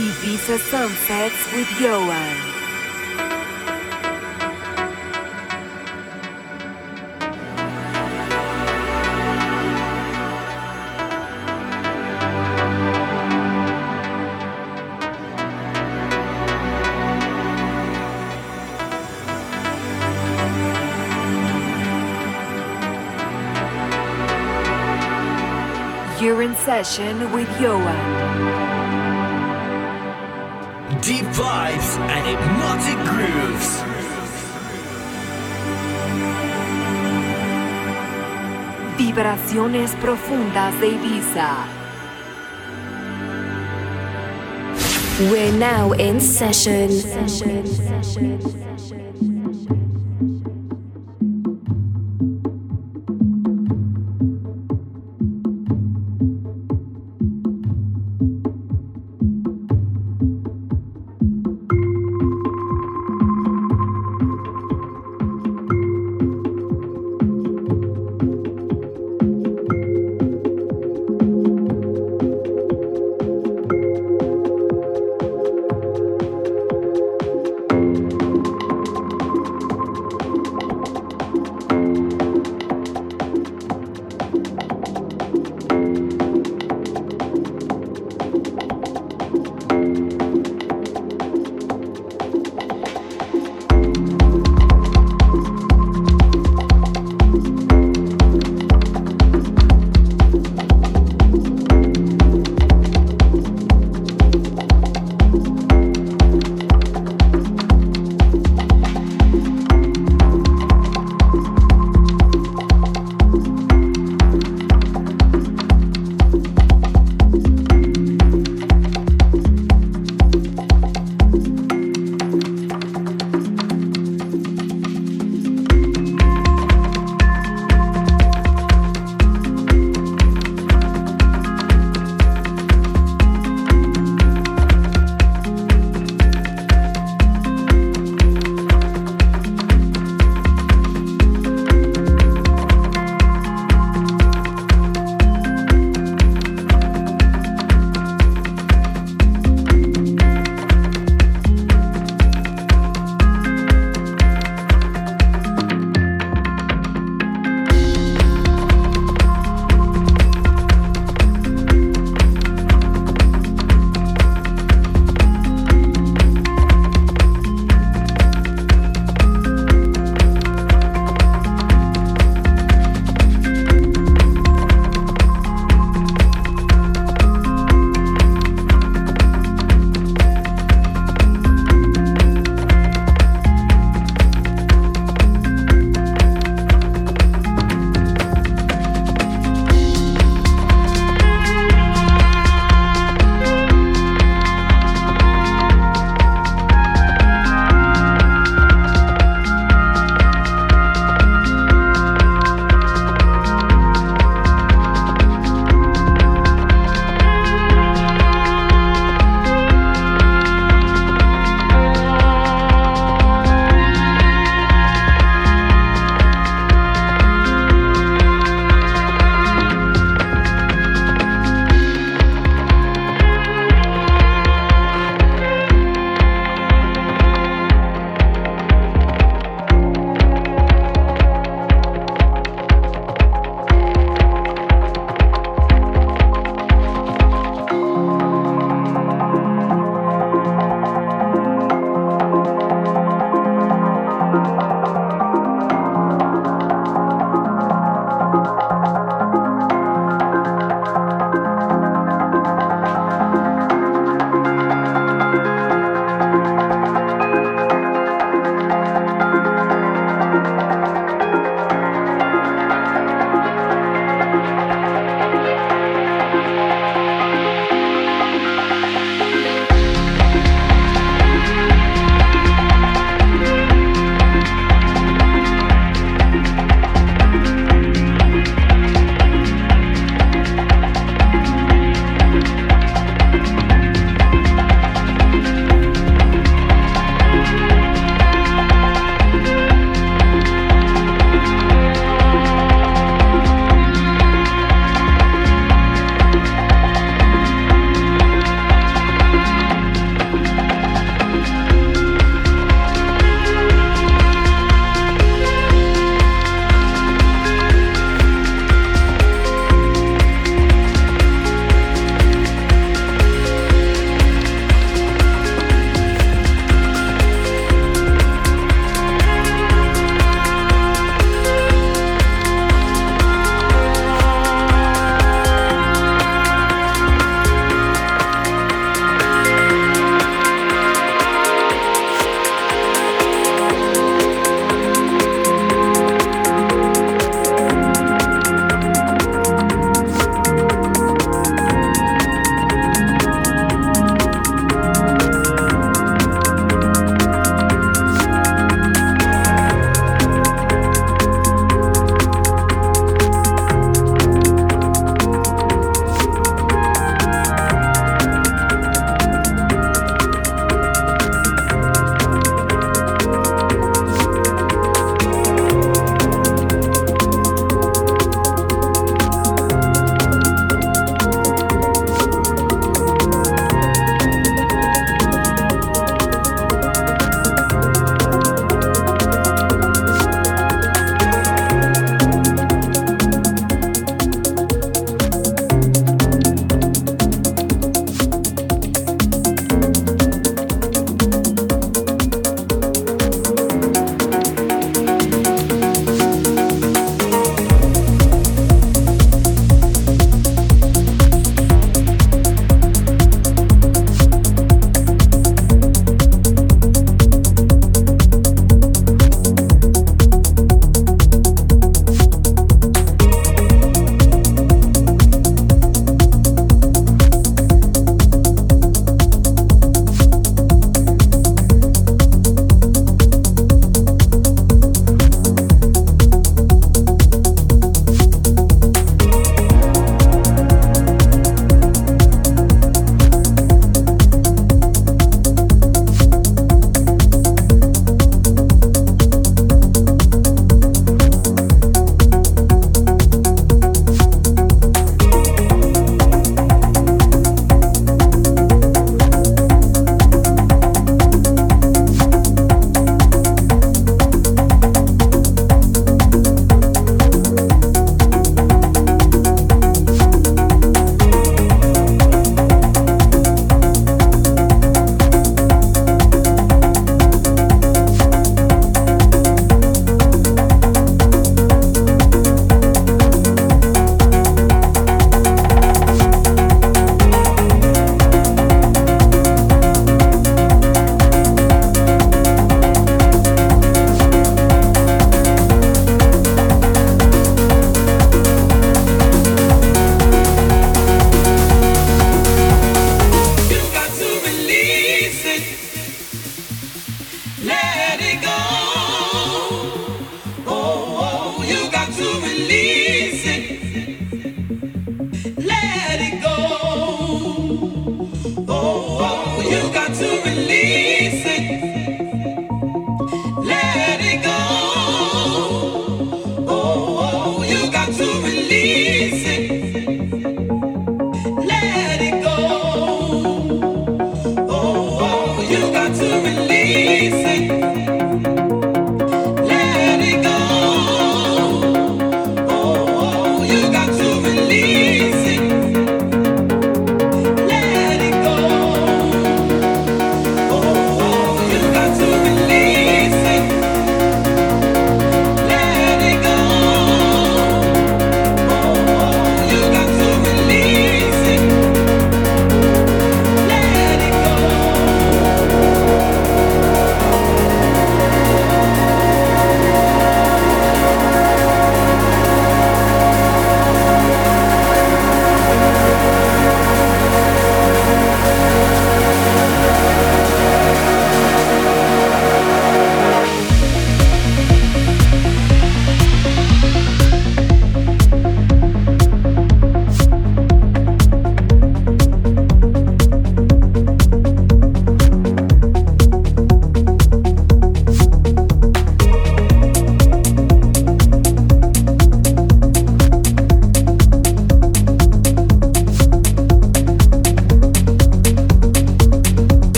Ibiza Sunsets with Ioan. You're in session with Ioan. Deep vibes and hypnotic grooves. Vibraciones profundas de Ibiza. We're now in session.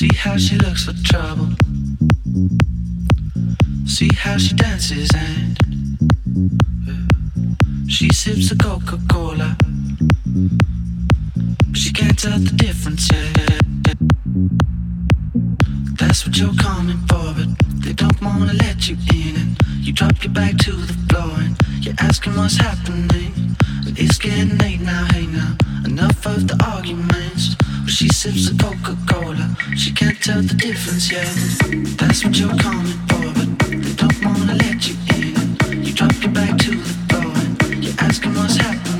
See how she looks for trouble. See how she dances and uh, she sips a Coca Cola. But she can't tell the difference yet. That's what you're coming for, but they don't wanna let you in. And you drop your bag to the floor and you're asking what's happening. But it's getting late now, hey now. Enough of the arguments she sips a Coca Cola. She can't tell the difference yet. That's what you're coming for, but they don't wanna let you in. You drop your bag to the floor, and you're asking what's happening.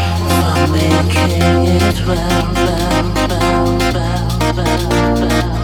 making it round, round, round, round, round, round.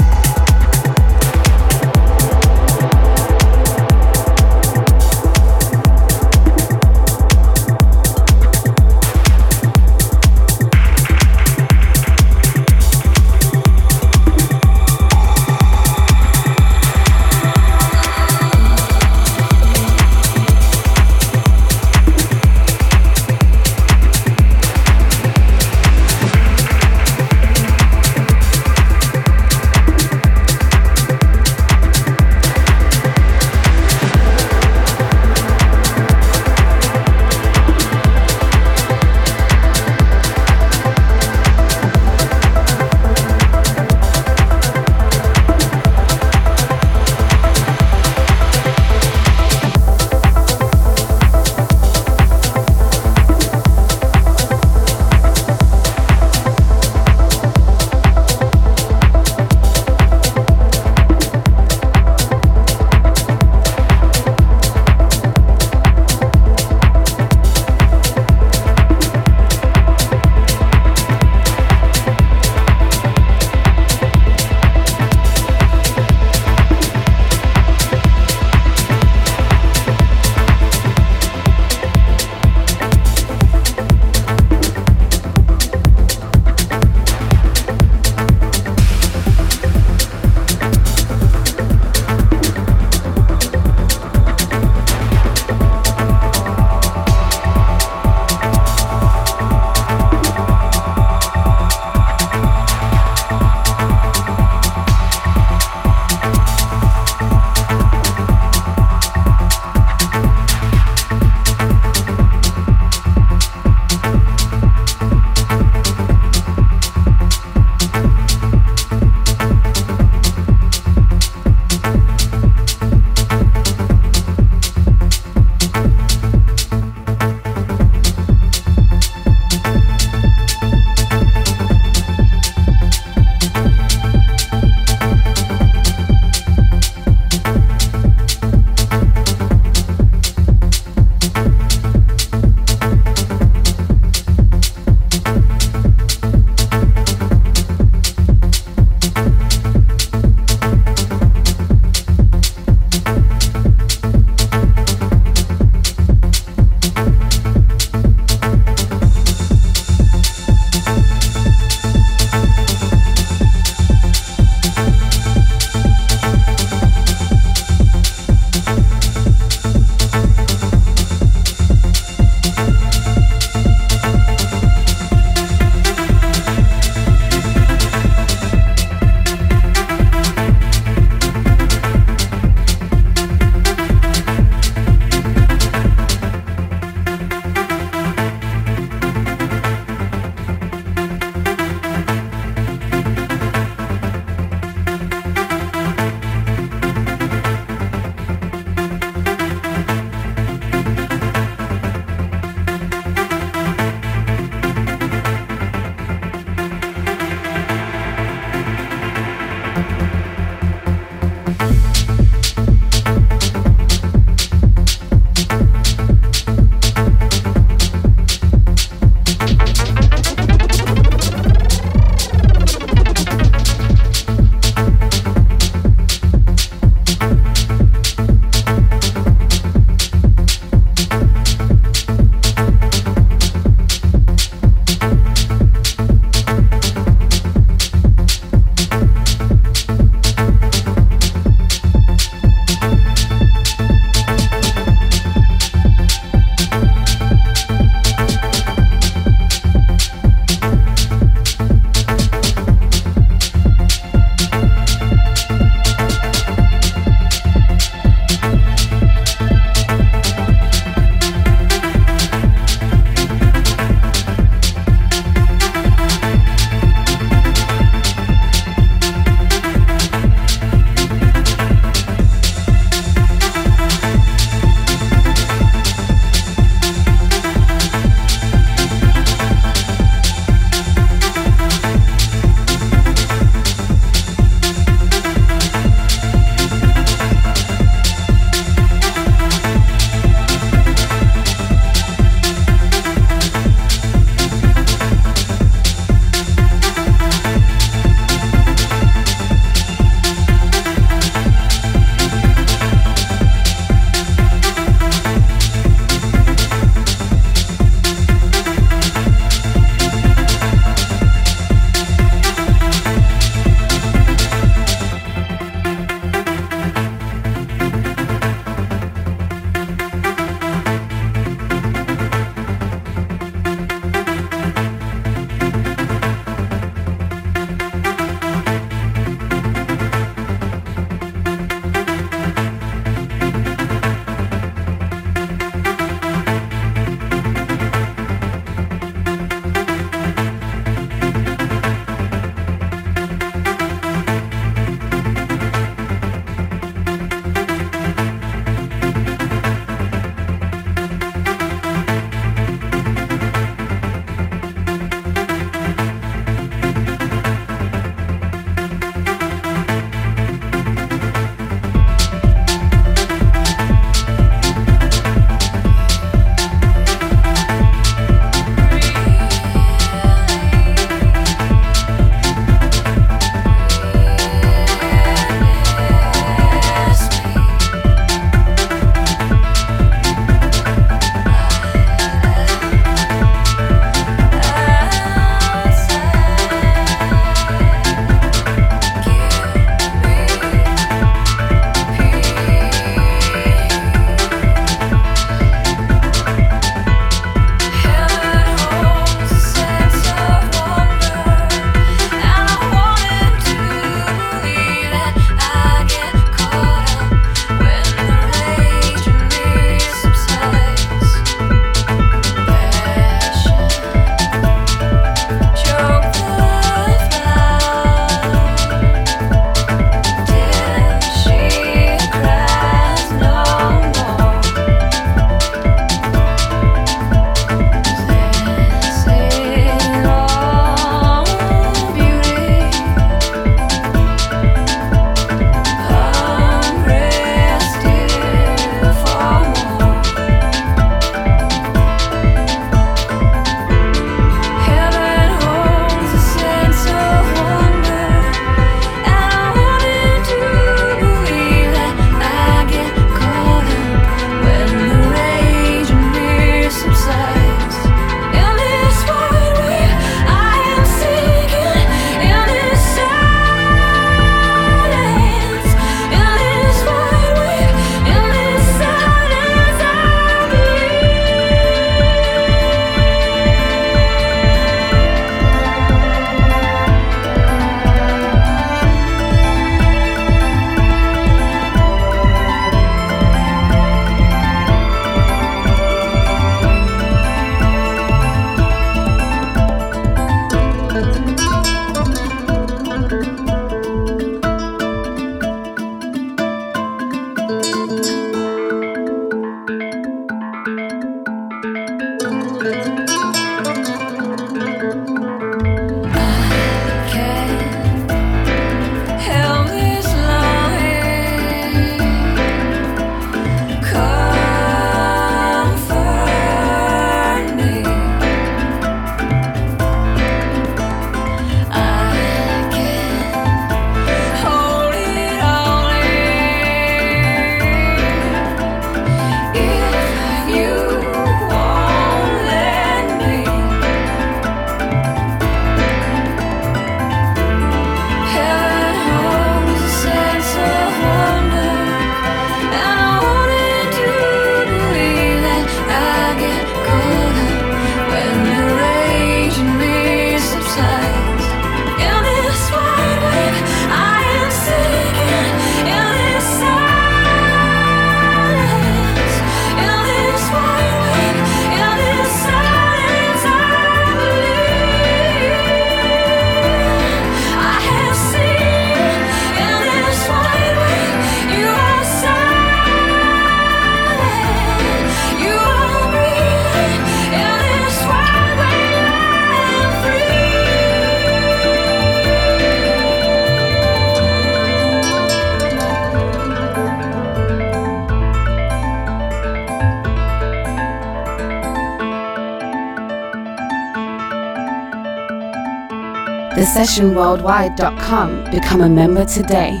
sessionworldwide.com. Become a member today.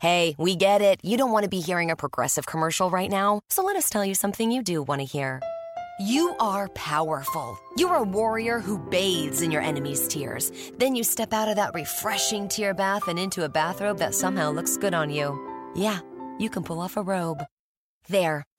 Hey, we get it. You don't want to be hearing a progressive commercial right now, so let us tell you something you do want to hear. You are powerful. You're a warrior who bathes in your enemy's tears. Then you step out of that refreshing tear bath and into a bathrobe that somehow looks good on you. Yeah, you can pull off a robe. There.